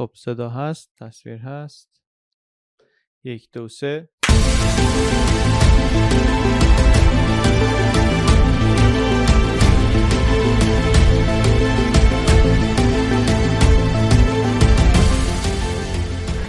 خب صدا هست تصویر هست. یک دو سه.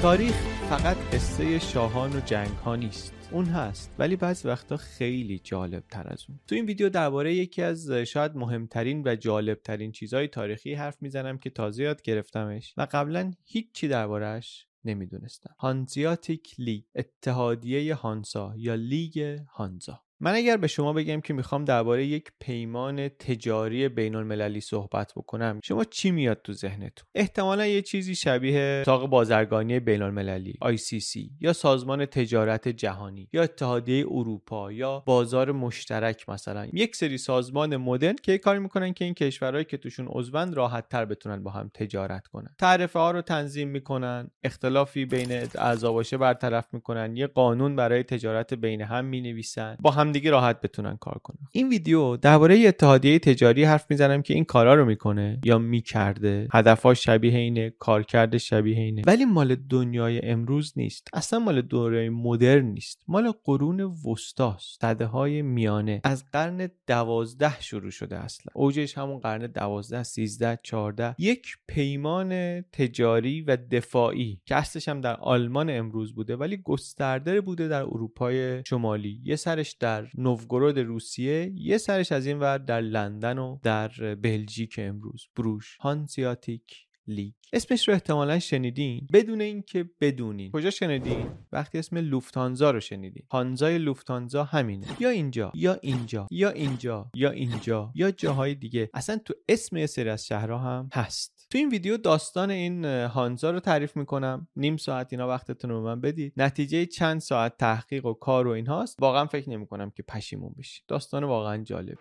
تاریخ فقط قصه شاهان و جنگ ها نیست. اون هست. ولی بعضی وقتا خیلی جالب تر از اون. تو این ویدیو درباره یکی از شاید مهمترین و جالب ترین چیزهای تاریخی حرف می‌زنم که تازه یاد گرفتمش و قبلا هیچی دربارهش نمی‌دونستم. هانزیاتیک لیگ اتحادیه هانسا یا لیگ هانزا. من اگر به شما بگم که می‌خوام درباره یک پیمان تجاری بین المللی صحبت بکنم شما چی میاد تو ذهنتون؟ احتمالا یه چیزی شبیه اتاق بازرگانی بین المللی ICC یا سازمان تجارت جهانی یا اتحادیه اروپا یا بازار مشترک مثلا. یک سری سازمان مدرن که کاری می‌کنن که این کشورهایی که توشون عضون راحت تر بتونن با هم تجارت کنن. تعرفه ها رو تنظیم می‌کنن اختلافی بین اعضا باشه برطرف می‌کنن یه قانون برای تجارت بین هم می‌نویسن با هم دیگه راحت بتونن کار کنن. این ویدیو درباره اتحادیه تجاری حرف می‌زنم که این کارا رو می‌کنه یا می‌کرده. هدفاش شبیه اینه کارکرد شبیه اینه. ولی مال دنیای امروز نیست. اصلا مال دوره مدرن نیست. مال قرون وسطاست. صده های میانه. از قرن دوازده شروع شده اصلا. اوجش همون قرن دوازده سیزده چارده یک پیمان تجاری و دفاعی که اصلش هم در آلمان امروز بوده ولی گسترده بوده در اروپای شمالی. یه سرش در نوگورود روسیه یه سرش از این ور در لندن و در بلژیک امروز. بروش هانسیاتیک لیگ. اسمش رو احتمالا شنیدین. بدون اینکه بدونین. کجا شنیدین؟ وقتی اسم لوفتانزا رو شنیدین. هانزای لوفتانزا همینه. یا اینجا یا اینجا یا اینجا یا اینجا یا جاهای دیگه. اصلا تو اسم یه سری از شهرها هم هست. تو این ویدیو داستان این هانزا رو تعریف می‌کنم. نیم ساعت اینا وقتتون رو من بدید. نتیجه چند ساعت تحقیق و کار و اینهاست. واقعا فکر نمی‌کنم که پشیمون بشید. داستان واقعا جالب.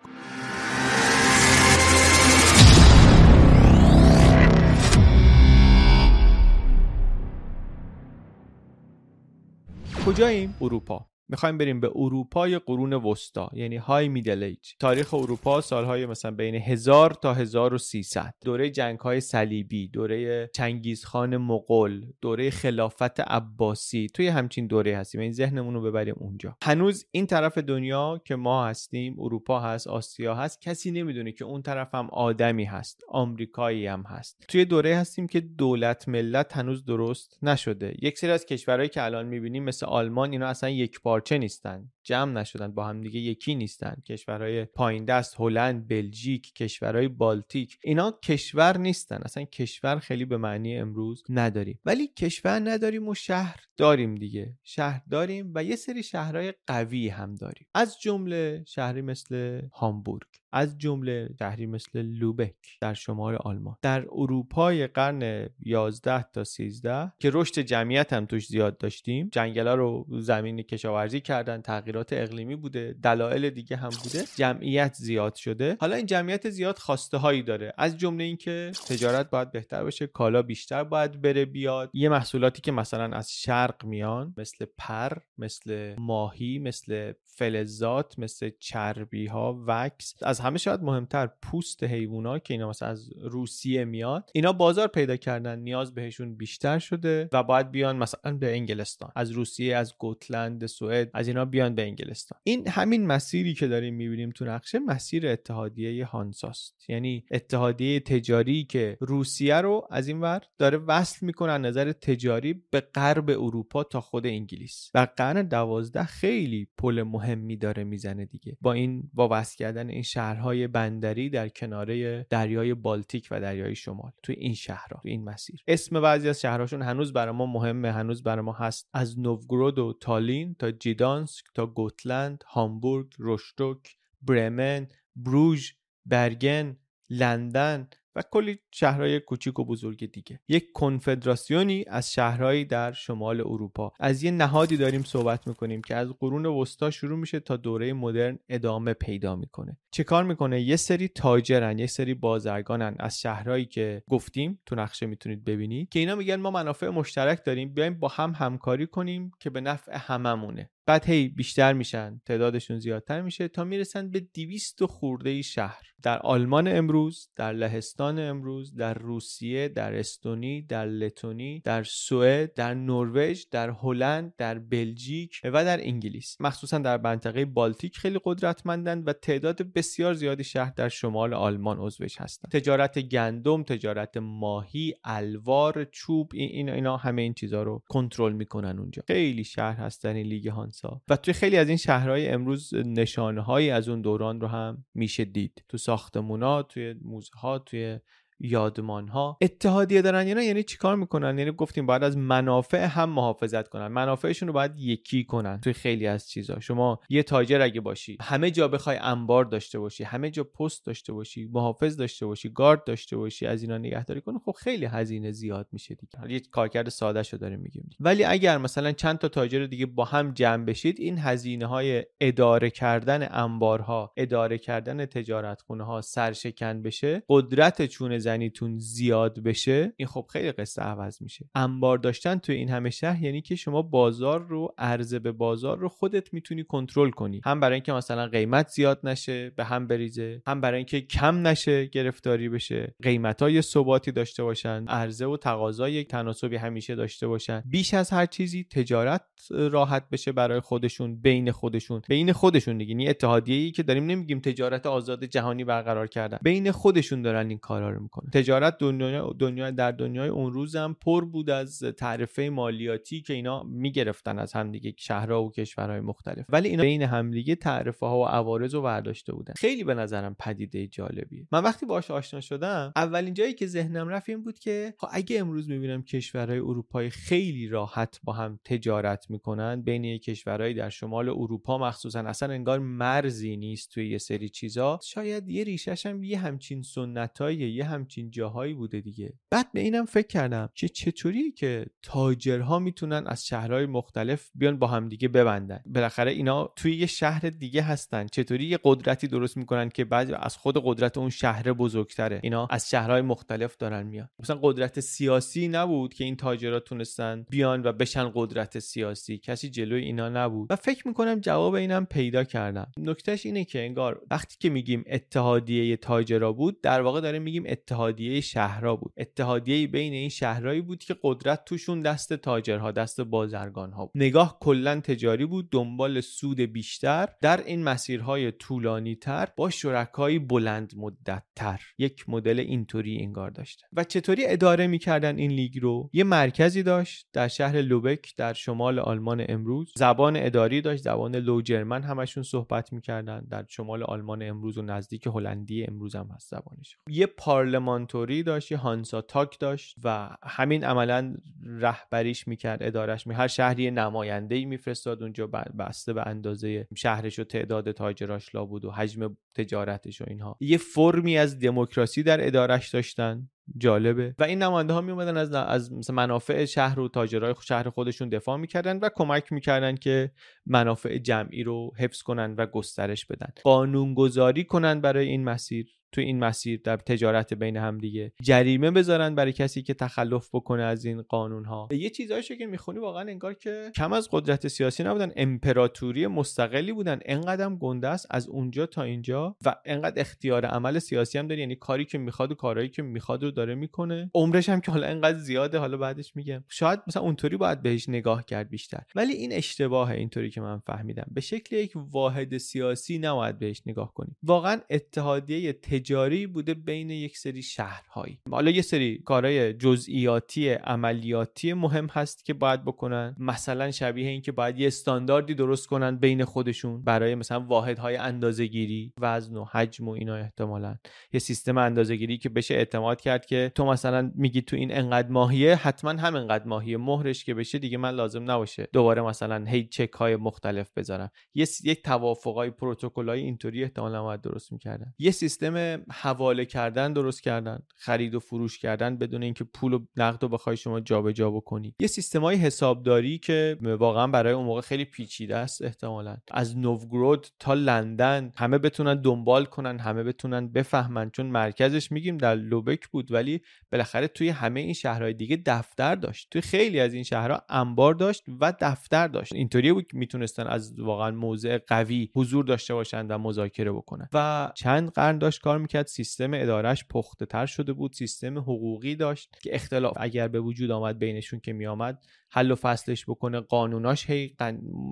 کجاییم؟ اروپا. می‌خوایم بریم به اروپای قرون وسطا یعنی های میدل ایج. تاریخ اروپا سالهای مثلا بین 1000 تا 1300 دوره جنگ های صلیبی دوره چنگیزخان مغول دوره خلافت عباسی. توی همچین دوره هستیم این ذهنمون رو ببریم اونجا. هنوز این طرف دنیا که ما هستیم اروپا هست آسیا هست کسی نمی‌دونه که اون طرف هم آدمی هست آمریکایی هم هست. توی دوره هستیم که دولت ملت هنوز درست نشده. یک سری از کشورهایی که الان می‌بینیم مثل آلمان اینا اصلا یک پارچه نیستن جمع نشدن با هم دیگه یکی نیستن. کشورهای پایین دست هلند بلژیک کشورهای بالتیک اینا کشور نیستن. اصلا کشور خیلی به معنی امروز نداریم. ولی کشور نداریم و شهر داریم دیگه. شهر داریم و یه سری شهرهای قوی هم داریم. از جمله شهری مثل هامبورگ از جمله شهری مثل لوبک در شمال آلمان. در اروپای قرن 11 تا 13 که رشد جمعیت هم توش زیاد داشتیم جنگلا رو زمین کشاورزی کردن تغییرات اقلیمی بوده دلایل دیگه هم بوده جمعیت زیاد شده. حالا این جمعیت زیاد خواسته هایی داره. از جمله اینکه تجارت باید بهتر بشه کالا بیشتر باید بره بیاد. یه محصولاتی که مثلا از شرق میان مثل پر مثل ماهی مثل فلزات مثل چربی ها وکس از همه شاید مهمتر پوست حیوونا که اینا مثلا از روسیه میاد. اینا بازار پیدا کردن نیاز بهشون بیشتر شده و باید بیان مثلا به انگلستان. از روسیه از گوتلند سوئد از اینا بیان به انگلستان. این همین مسیری که داریم می‌بینیم تو نقشه مسیر اتحادیه هانساست. یعنی اتحادیه تجاری که روسیه رو از این ور داره وصل می‌کنه نظر تجاری به غرب اروپا تا خود انگلیس. و قرن دوازده خیلی پل مهمی داره می‌زنه دیگه. با این با وصل کردن این شهرهای بندری در کناره دریای بالتیک و دریای شمال توی این شهرها توی این مسیر. اسم بعضی از شهرهاشون هنوز برای ما مهمه هنوز برای ما هست. از نوگرود و تالین تا جیدانسک تا گوتلند هامبورگ روشتوک برمن بروژ برگن لندن و کلی شهرهای کوچیک و بزرگ دیگه. یک کنفدراسیونی از شهرهایی در شمال اروپا. از یه نهادی داریم صحبت می‌کنیم که از قرون وسطا شروع میشه تا دوره مدرن ادامه پیدا می‌کنه. چه کار می‌کنه؟ یه سری تاجرن یه سری بازرگانن از شهرهایی که گفتیم. تو نقشه می‌تونید ببینید که اینا میگن ما منافع مشترک داریم. بیایم با هم همکاری کنیم که به نفع هممونه. بعد هی بیشتر میشن تعدادشون زیادتر میشه تا می‌رسن به 200 خورده شهر. در آلمان امروز در لهستان امروز در روسیه در استونی در لتونی در سوئد در نروژ در هلند در بلژیک و در انگلیس. مخصوصا در منطقه بالتیک خیلی قدرتمندند و تعداد بسیار زیادی شهر در شمال آلمان عضوش هستند تجارت گندم تجارت ماهی الوار چوب این اینا همه این چیزها رو کنترل می‌کنن اونجا. خیلی شهر هستن لیگ هانسا و توی خیلی از این شهرهای امروز نشانه هایی از اون دوران رو هم میشه دید. تو ساختمونا توی موزه ها توی یادمان ها اتحادیه دارن یا یعنی چیکار می‌کنن؟ یعنی گفتیم باید از منافع هم محافظت کنن. منافعشون رو باید یکی کنن توی خیلی از چیزها شما یه تاجر اگه باشی همه جا بخوای انبار داشته باشی همه جا پست داشته باشی محافظ داشته باشی گارد داشته باشی از اینا نگهداری کنی خب خیلی هزینه زیاد میشه دیگه. یه کارکرد ساده شو داریم میگیم ولی اگر مثلا چند تا تاجر دیگه با هم جمع بشید این هزینه های اداره کردن انبارها اداره کردن تجارتخونه ها سرشکن بشه قدرت چونه زنیتون زیاد بشه این خب خیلی قصه عوض میشه. انبار داشتن توی این همه شهر یعنی که شما بازار رو عرضه به بازار رو خودت می‌تونی کنترل کنی. هم برای اینکه مثلا قیمت زیاد نشه به هم بریزه هم برای اینکه کم نشه گرفتاری بشه. قیمت های ثباتی داشته باشن عرضه و تقاضا یک تناسبی همیشه داشته باشن. بیش از هر چیزی تجارت راحت بشه برای خودشون بین خودشون. بین خودشون دیگه این اتحادیه ای که داریم نمیگیم تجارت آزاد جهانی برقرار کردن. بین خودشون دارن این کارا رو می‌کنن. تجارت دنیا, دنیا در دنیای اون روز هم پر بود از تعرفه مالیاتی که اینا می‌گرفتن از همدیگه شهرها و کشورهای مختلف. ولی اینا بین همدیگه تعرفه ها و عوارض رو برداشته بودن. خیلی به نظرم پدیده جالبیه. من وقتی باهاش آشنا شدم اولین جایی که ذهنم رفت این بود که خب اگه امروز می‌بینم کشورهای اروپایی خیلی راحت با هم تجارت می‌کنن بین کشورهای در شمال اروپا مخصوصا اصلا انگار مرزی نیست توی یه سری چیزا شاید یه ریشش هم یه همچین سنتایی یه همچین جاهایی بوده دیگه. بعد به اینم فکر کردم که چطوریه که تاجرها می‌تونن از شهرهای مختلف بیان با هم دیگه ببندن؟ بالاخره اینا توی یه شهر دیگه هستن. چطوری یه قدرتی درست می‌کنن که بعد از خود قدرت اون شهر بزرگتره؟ اینا از شهرهای مختلف دارن میان. مثلا قدرت سیاسی نبود که این تاجرها تونستن بیان و بشن قدرت سیاسی. کسی جلوی اینا نبود. و فکر می‌کنم جواب اینم پیدا کردم. نکتهش اینه که انگار وقتی که میگیم اتحادیه تاجرا بود در واقع داریم میگیم اتحادیه شهرها بود. اتحادیه بین این شهرهایی بود که قدرت توشون دست تاجرها دست بازرگانها بود. نگاه کلا تجاری بود دنبال سود بیشتر. در این مسیرهای طولانی تر با شرکایی بلند مدت تر یک مدل اینطوری انگار داشته و چطوری اداره می‌کردن این لیگ رو؟ یه مرکزی داشت در شهر لوبک در شمال آلمان امروز. زبان اداری داشت زبان لوجرمن همشون صحبت می‌کردن. در شمال آلمان امروز و نزدیک هلندی امروز هم هست زبانش. یه کرمانتوری داشت یه هانسا تاک داشت و همین عملا رهبریش می‌کرد ادارش می هر شهری نماینده ای میفرستاد اونجا بسته به اندازه شهرش و تعداد تاجراش لا بود و حجم تجارتش و اینها. یه فرمی از دموکراسی در ادارش داشتن. جالبه. و این نماینده ها می اومدن از از منافع شهر و تاجرای شهر خودشون دفاع می‌کردن و کمک می‌کردن که منافع جمعی رو حفظ کنن و گسترش بدن. قانونگذاری کنن برای این مسیر. تو این مسیر در تجارت بین هم دیگه جریمه بذارن برای کسی که تخلف بکنه از این قانون ها یه چیزایشو که می‌خونی واقعا انگار که کم از قدرت سیاسی نبودن امپراتوری مستقلی بودن. انقدرم گنده است از اونجا تا اینجا و انقدر اختیار عمل سیاسی هم داره یعنی کاری که می‌خواد و کارهایی که می‌خواد رو داره می‌کنه. عمرش هم که حالا انقدر زیاده حالا بعدش میگم. شاید مثلا اونطوری باید بهش نگاه کرد بیشتر. ولی این اشتباهه اینطوری که من فهمیدم. به شکل یک واحد سیاسی نباید بهش نگاه کنیم. واقعا اتحادیه تجاری بوده بین یک سری شهرهایی. حالا یه سری کارهای جزئیاتی عملیاتی مهم هست که باید بکنن. مثلا شبیه این که باید یه استانداردی درست کنن بین خودشون برای مثلا واحدهای اندازه‌گیری وزن و حجم و اینا احتمالا. یه سیستم اندازه‌گیری که بشه اعتماد کرد که تو مثلا میگی تو این انقدر ماهیه حتما هم انقدر ماهیه مهرش که بشه دیگه من لازم نباشه. دوباره مثلا هی چک های مختلف بذارم. یه یک توافقای پروتکلای اینطوری احتمالا باید درست می‌کردن. یه سیستم حواله کردن درست کردن خرید و فروش کردن بدون اینکه پول و نقد رو بخوای شما جابجا جا بکنی. یه سیستمای حسابداری که واقعا برای اون موقع خیلی پیچیده است احتمالا. از نوگرود تا لندن همه بتونن دنبال کنن همه بتونن بفهمن. چون مرکزش میگیم در لوبک بود ولی بالاخره توی همه این شهرهای دیگه دفتر داشت. توی خیلی از این شهرها انبار داشت و دفتر داشت. اینطوری بود می‌تونستن از واقعا موضع قوی حضور داشته باشند و مذاکره بکنن. و چند قرن داشت کار می‌کرد. سیستم ادارش پخته تر شده بود. سیستم حقوقی داشت که اختلاف اگر به وجود آمد بینشون که میآمد حل و فصلش بکنه. قانوناش هی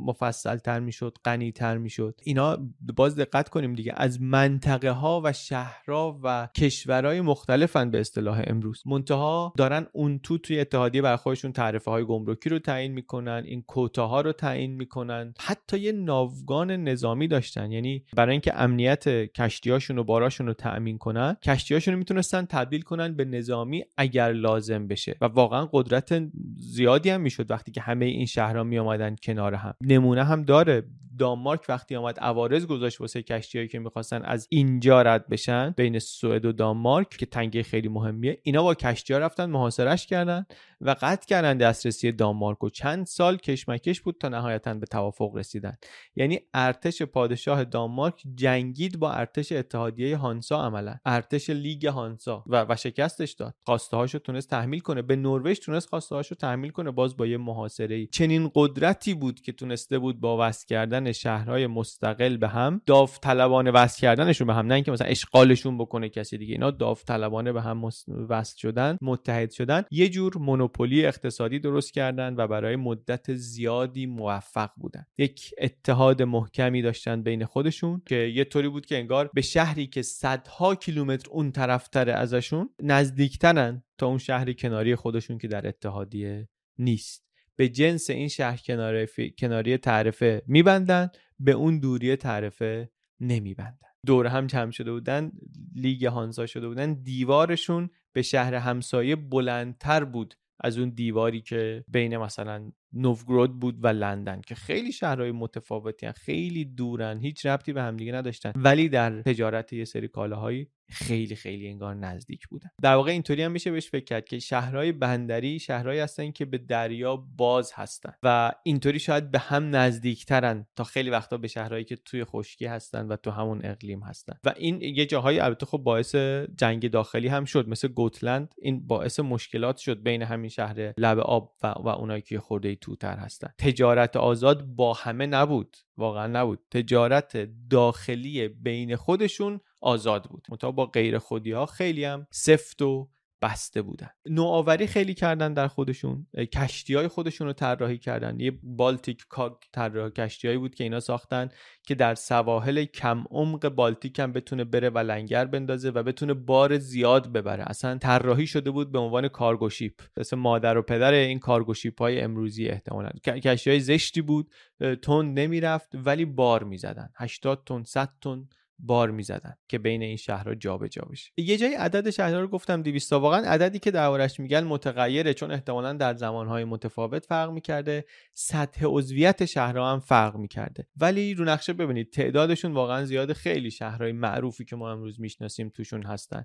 مفصل تر می‌شد غنی تر می‌شد. اینا باز دقت کنیم دیگه. از منطقه ها و شهرها و کشورهای مختلفن به اصطلاح امروز. منتها دارن اون تو توی اتحادیه بر خودشون تعرفه های گمرکی رو تعیین می‌کنن. این کوتاها رو تعیین می‌کنن. حتی یه ناوگان نظامی داشتن. یعنی برای اینکه امنیت کشتیاشون و باراشون تأمین کنن کشتیاشون رو می‌تونستن تبدیل کنن به نظامی اگر لازم بشه. و واقعا قدرت زیادی هم می‌شد وقتی که همه این شهرها می آمدن کنار هم. نمونه هم داره. دانمارک وقتی آمد عوارض گذاشت واسه کشتیایی که می‌خواستن از اینجا رد بشن بین سوئد و دانمارک که تنگه خیلی مهمیه. اینا با کشتی ها رفتن محاصرش کردن. و قطع کردن دسترسی دانمارک و چند سال کشمکش بود تا نهایتا به توافق رسیدن. یعنی ارتش پادشاه دانمارک جنگید با ارتش اتحادیه هانسا عملا. ارتش لیگ هانسا. و, و شکستش داد. خواسته هاشو تونست تحمیل کنه. به نروژ تونست خواسته هاشو تحمیل کنه باز با یه محاصره چنین قدرتی بود که تونسته بود با وصل کردن شهرهای مستقل به هم داوطلبانه وصل کردنشون به هم. نه اینکه مثلا اشغالشون بکنه کسی دیگه. اینا داوطلبانه به هم وصل شدن متحد شدن. یه جور مونوپولی اقتصادی درست کردن و برای مدت زیادی موفق بودن. یک اتحاد محکمی داشتن بین خودشون که یه طوری بود که انگار به شهری که صدها کیلومتر اون طرفتره ازشون نزدیکترن تا اون شهری کناری خودشون که در اتحادیه نیست. به جنس این شهر کناری, کناری تعرفه میبندن به اون دوری تعرفه نمیبندن. دور هم جمع شده بودن لیگ هانزا شده بودن دیوارشون به شهر همسایه بلندتر بود از اون دیواری که بین مثلا نوگرود بود و لندن که خیلی شهرهای متفاوتی هن. خیلی دورن هیچ ربطی به همدیگه نداشتن ولی در تجارت یه سری کالاهایی خیلی خیلی انگار نزدیک بودن. در واقع اینطوری هم میشه بهش فکر کرد که شهرهای بندری شهرهایی هستن که به دریا باز هستن و اینطوری شاید به هم نزدیکترن تا خیلی وقتا به شهرهایی که توی خشکی هستن و تو همون اقلیم هستن. و این یه جاهایی البته خب باعث جنگ داخلی هم شد مثل گوتلند. این باعث مشکلات شد بین همین شهر لب آب و, و اونایی که خورده توتر هستن. تجارت آزاد با همه نبود واقعا نبود. تجارت داخلی بین خودشون آزاد بود. مطابق با غیر خودی ها خیلی هم سفت و بسته بودن. نوآوری خیلی کردن در خودشون. کشتی های خودشون رو طراحی کردن. یه بالتیک کاگ طراح کشتی بود که اینا ساختن که در سواحل کم عمق بالتیک هم بتونه بره و لنگر بندازه و بتونه بار زیاد ببره. اصلا طراحی شده بود به عنوان cargo ship. مثل مادر و پدر این cargo ship های امروزی احتمالا. کشتی های زشتی بود تند نمی‌رفت ولی بار می‌زدن. 80 تن 100 تن بار می‌زدن که بین این شهرها جابجا بشه. یه جای عدد شهرها رو گفتم 200 واقعا عددی که دربارش میگن متغیره چون احتمالا در زمانهای متفاوت فرق می‌کرده. سطح عضویت شهرها هم فرق می‌کرده. ولی رو نقشه ببینید تعدادشون واقعا زیاد خیلی شهرهای معروفی که ما امروز می‌شناسیم توشون هستن.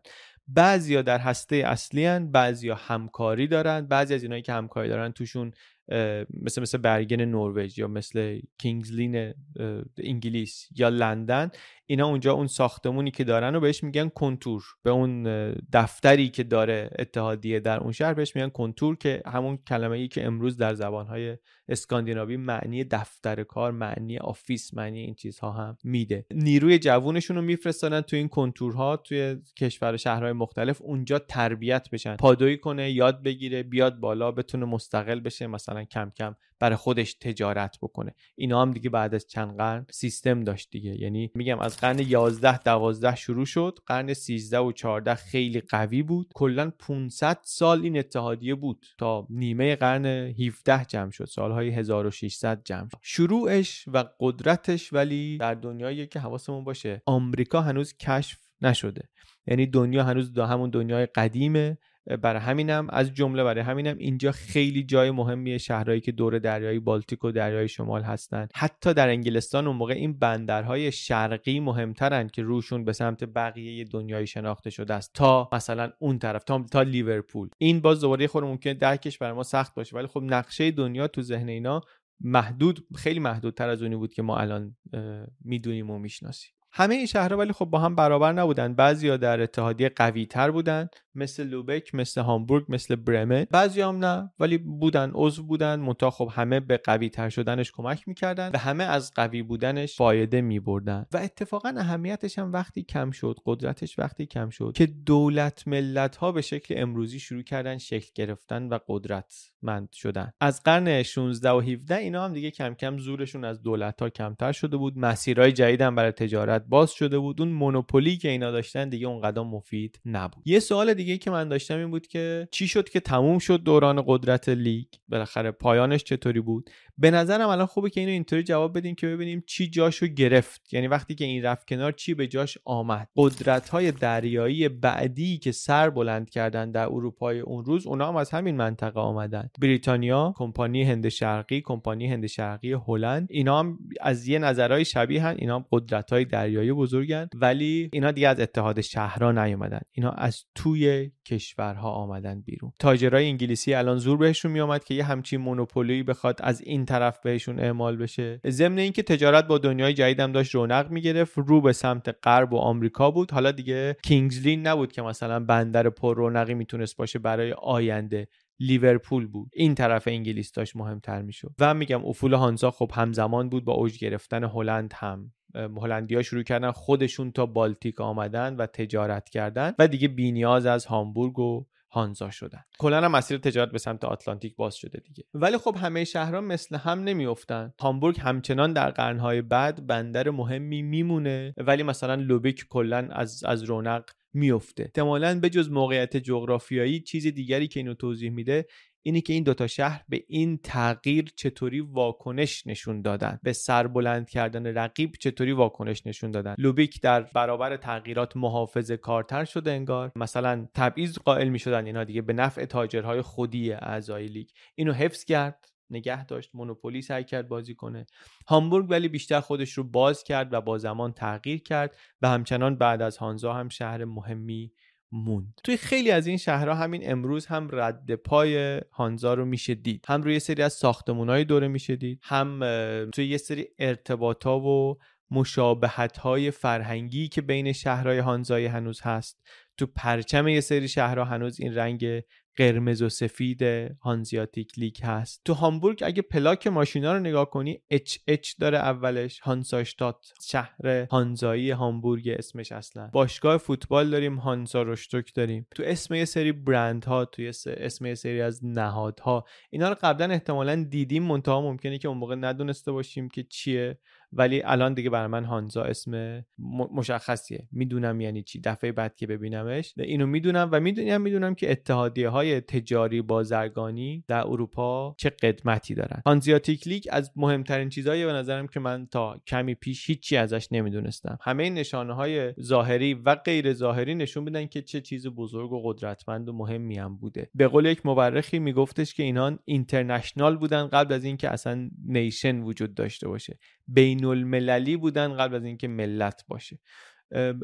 بعضیا در هسته اصلی هن بعضیا همکاری دارن بعضی از اینایی که همکاری دارن توشون مثل مثل برگن نروژ یا مثل کینگزلین انگلیس یا لندن اینا اونجا اون ساختمونی که دارن و بهش میگن کنتور. به اون دفتری که داره اتحادیه در اون شهر بهش میگن کنتور که همون کلمه ای که امروز در زبانهای اسکاندیناوی معنی دفتر کار معنی office معنی این چیزها هم میده. نیروی جوونشون رو میفرستادن تو این Kontor ها توی کشور و شهرهای مختلف اونجا تربیت بشن. پادویی کنه یاد بگیره بیاد بالا بتونه مستقل بشه مثلا کم کم برای خودش تجارت بکنه. اینا هم دیگه بعد از چند قرن سیستم داشت دیگه. یعنی میگم از قرن 11 12 شروع شد. قرن 13 و 14 خیلی قوی بود. کلا 500 سال این اتحادیه بود تا نیمه قرن 17 جمع شد. سالهای 1600 جمع شد. شروعش و قدرتش ولی در دنیایی که حواسمون باشه آمریکا هنوز کشف نشده. یعنی دنیا هنوز دا همون دنیای قدیمه. برای همینم از جمله برای همینم اینجا خیلی جای مهمیه شهرهایی که دور دریای بالتیک و دریای شمال هستن. حتی در انگلستان اون موقع این بندرهای شرقی مهمترن که روشون به سمت بقیه دنیای شناخته شده است. تا مثلا اون طرف تا, تا لیورپول. این باز دوباره خود ممکنه درکش برای ما سخت باشه ولی خب نقشه دنیا تو ذهن اینا محدود خیلی محدودتر از اونی بود که ما الان می‌دونیم و می‌شناسیم. همه این شهرها ولی خب با هم برابر نبودن. بعضیا در اتحادیه قوی تر بودن. مثل لوبک مثل هامبورگ مثل برمن. بعضی هم نه ولی بودن عضو بودن. منتها خب همه به قوی تر شدنش کمک می‌کردن و همه از قوی بودنش فایده میبردن. و اتفاقا اهمیتش هم وقتی کم شد قدرتش وقتی کم شد که دولت ملت ها به شکل امروزی شروع کردن شکل گرفتن و قدرتمند شدن. از قرن 16 و 17 اینا هم دیگه کم کم زورشون از دولت ها کمتر شده بود. مسیرهای جدید هم برای تجارت باز شده بود. اون مونوپولی که اینا داشتن دیگه اونقدر مفید نبود. یه سوال دیگه که من داشتم این بود که چی شد که تموم شد دوران قدرت لیگ؟ بالاخره پایانش چطوری بود؟ به نظرم الان خوبه که اینو اینطوری جواب بدیم که ببینیم چی جاشو گرفت. یعنی وقتی که این رفت کنار چی به جاش آمد؟ قدرت های دریایی بعدی که سر بلند کردن در اروپای اون روز اونا هم از همین منطقه آمدن. بریتانیا کمپانی هند شرقی کمپانی هند شرقی هلند اینا هم از یه نظرهای شبیه هن. اینا هم قدرت های دریایی بزرگن ولی اینا دیگه از اتحاد شهرها نیومدن. اینا از توی کشورها آمدن بیرون. تاجرای انگلیسی الان زور بهشون میآمد که یه همچین مونوپولی بخواد از این طرف بهشون اعمال بشه. ضمن اینکه تجارت با دنیای جدید هم داشت رونق می‌گرفت رو به سمت غرب و آمریکا بود. حالا دیگه کینگزلین نبود که مثلا بندر پر رونقی می‌تونست باشه برای آینده. لیورپول بود. این طرف انگلیس داشت مهمتر می‌شد. و میگم افول هانزا خب همزمان بود با اوج گرفتن هلند هم. هلندیا شروع کردن خودشون تا بالتیک آمدن و تجارت کردن. و دیگه بینیاز از هامبورگ و هانزا شدن. کلا مسیر تجارت به سمت آتلانتیک باز شده دیگه. ولی خب همه شهرها مثل هم نمیافتن. هامبورگ همچنان در قرنهای بعد بندر مهمی میمونه ولی مثلا لوبیک کلا از از رونق میفته احتمالا به جز موقعیت جغرافیایی چیز دیگری که اینو توضیح میده اینی که این دوتا شهر به این تغییر چطوری واکنش نشون دادن به سربلند کردن رقیب چطوری واکنش نشون دادن. لوبیک در برابر تغییرات محافظ کارتر شده انگار. مثلا تبعیض قائل می شدن اینا دیگه به نفع تاجرهای خودی اعضای لیگ. اینو حفظ کرد نگه داشت مونوپولی سعی کرد بازی کنه. هامبورگ ولی بیشتر خودش رو باز کرد و با زمان تغییر کرد و همچنان بعد از هانزا هم شهر مهمی موند. توی خیلی از این شهرها همین امروز هم رد پای هانزا رو میشه دید. هم روی سری از ساختمونهای دوره میشه دید. هم توی یه سری ارتباطا و مشابهت های فرهنگی که بین شهرهای هانزای هنوز هست. تو پرچم یه سری شهرها هنوز این رنگ قرمز و سفید هانزیاتیک لیگ هست. تو هامبورگ اگه پلاک ماشینا رو نگاه کنی اچ اچ داره اولش هانساشتات شهر هانزایی هامبورگ اسمش اصلا. باشگاه فوتبال داریم هانزا روشتوک داریم. تو اسم یه سری برند ها تو اسم یه سری از نهادها اینا رو قبلا احتمالا دیدیم منتها ممکنه که اون موقع ندونسته باشیم که چیه. ولی الان دیگه برای من هانزا اسم مشخصیه. می‌دونم یعنی چی. دفعه بعد که ببینمش. اینو می‌دونم و می‌دونم می‌دونم که اتحادیه های تجاری بازرگانی در اروپا چه قدمتی دارن. هانزیاتیک لیگ از مهمترین چیزهایی به نظرم که من تا کمی پیش هیچی ازش نمی‌دونستم. همه نشانه های ظاهری و غیر ظاهری نشون میدن که چه چیز بزرگ و قدرتمند و مهمی هم بوده. به قول یک مورخی میگفتش که اینان اینترنشنال بودن قبل از اینکه اصلا نیشن وجود داشته باشه. بین المللی بودن قبل از اینکه ملت باشه.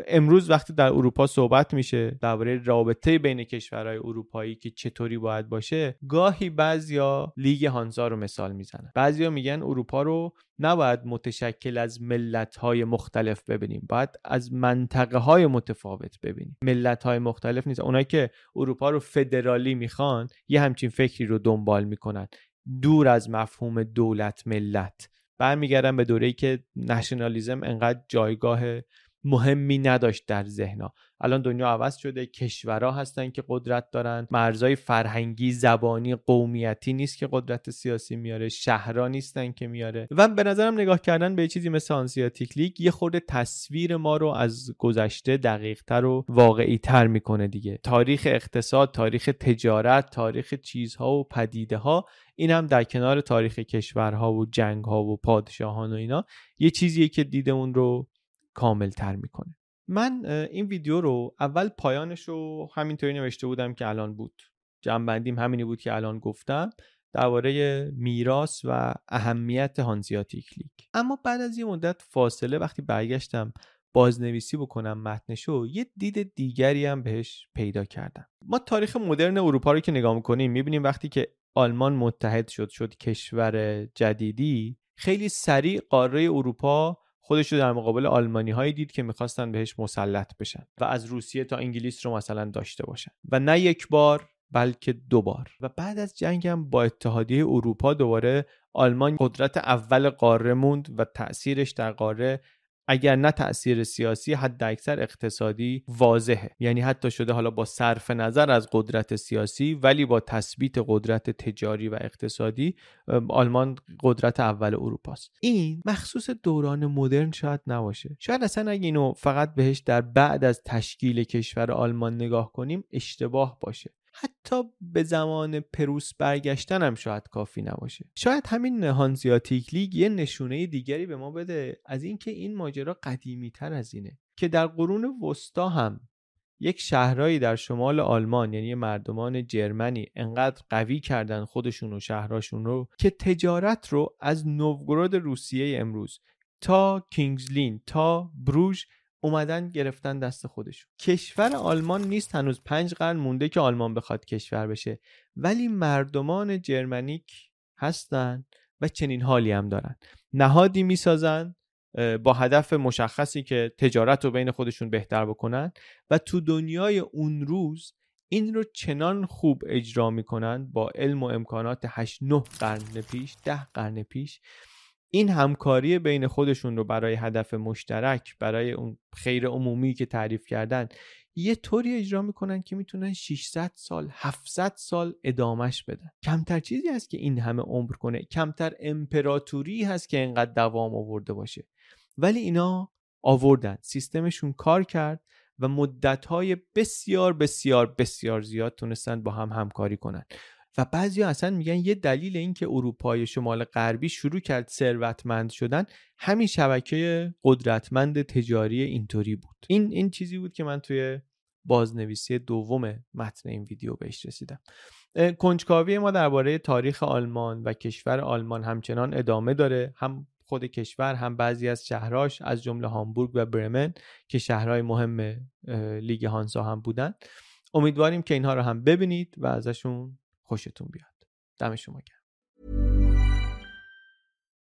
امروز وقتی در اروپا صحبت میشه درباره رابطه بین کشورهای اروپایی که چطوری باید باشه گاهی بعضیا لیگ هانزا رو مثال می‌زنن. بعضیا میگن اروپا رو نباید متشکل از ملت های مختلف ببینیم باید از منطقه های متفاوت ببینیم. ملت های مختلف نیست. اونایی که اروپا رو فدرالی می‌خوان یه همچین فکری رو دنبال می‌کنن. دور از مفهوم دولت ملت. برمیگردم به دوره‌ای که نشنالیزم انقدر جایگاه مهمی نداشت در ذهنها. الان دنیا عوض شده کشورها هستن که قدرت دارن. مرزای فرهنگی زبانی قومیتی نیست که قدرت سیاسی میاره. شهرها نیستن که میاره. و به نظرم نگاه کردن به چیزی مثل آنسیاتیک لیگ یه خورده تصویر ما رو از گذشته دقیقتر و واقعی تر می‌کنه دیگه. تاریخ اقتصاد تاریخ تجارت تاریخ چیزها و پدیده ها این هم در کنار تاریخ کشورها و جنگ ها و پادشاهان و اینا یه چیزیه که دیدمون رو کامل تر می‌کنه. من این ویدیو رو اول پایانش رو همینطوری نوشته بودم که الان بود. جنبندیم همینی بود که الان گفتم. درباره میراث و اهمیت هانزیاتیک لیگ اما بعد از یه مدت فاصله وقتی برگشتم بازنویسی بکنم متنشو یه دید دیگری هم بهش پیدا کردم. ما تاریخ مدرن اروپا رو که نگاه می‌کنیم می‌بینیم وقتی که آلمان متحد شد شد کشور جدیدی خیلی سریع قاره اروپا خودش رو در مقابل آلمانی هایی دید که می‌خواستن بهش مسلط بشن و از روسیه تا انگلیس رو مثلا داشته باشن. و نه یک بار بلکه دو بار. و بعد از جنگ هم با اتحادیه اروپا دوباره آلمان قدرت اول قاره موند و تاثیرش در قاره اگر نه تاثیر سیاسی حد اکثر اقتصادی واضحه. یعنی حتی شده حالا با صرف نظر از قدرت سیاسی ولی با تثبیت قدرت تجاری و اقتصادی آلمان قدرت اول اروپاست. این مخصوص دوران مدرن شاید نباشه. شاید اصلا اگه اینو فقط بهش در بعد از تشکیل کشور آلمان نگاه کنیم اشتباه باشه. حتی به زمان پروس برگشتن هم شاید کافی نباشه. شاید همین هانزیاتیک لیگ یه نشونه دیگری به ما بده از اینکه این ماجرا قدیمی تر از اینه که در قرون وسطا هم یک شهرهایی در شمال آلمان یعنی مردمان جرمنی انقدر قوی کردن خودشون و شهرهاشون رو که تجارت رو از نوگراد روسیه امروز تا کینگزلین تا بروژ اومدن گرفتن دست خودشون. کشور آلمان نیست هنوز پنج قرن مونده که آلمان بخواد کشور بشه. ولی مردمان جرمنیک هستن و چنین حالی هم دارن. نهادی می‌سازن با هدف مشخصی که تجارت رو بین خودشون بهتر بکنن و تو دنیای اون روز این رو چنان خوب اجرا می‌کنن با علم و امکانات 8 9 قرن پیش ده قرن پیش این همکاری بین خودشون رو برای هدف مشترک برای اون خیر عمومی که تعریف کردن یه طوری اجرا می‌کنن که می‌تونن 600 سال 700 سال ادامش بدن. کمتر چیزی هست که این همه عمر کنه. کمتر امپراتوری هست که اینقدر دوام آورده باشه. ولی اینا آوردن. سیستمشون کار کرد و مدتهای بسیار بسیار بسیار زیاد تونستن با هم همکاری کنن. و بعضی اصلا میگن یه دلیل اینکه اروپای شمال غربی شروع کرد ثروتمند شدن همین شبکه قدرتمند تجاری اینطوری بود. این این چیزی بود که من توی بازنویسی دوم متن این ویدیو بهش رسیدم. کنجکاوی ما درباره تاریخ آلمان و کشور آلمان همچنان ادامه داره. هم خود کشور هم بعضی از شهرهاش از جمله هامبورگ و برمن که شهرهای مهم لیگ هانسا هم بودن. امیدواریم که اینها رو هم ببینید و ازشون خوشتون بیاد. دم شما گرم.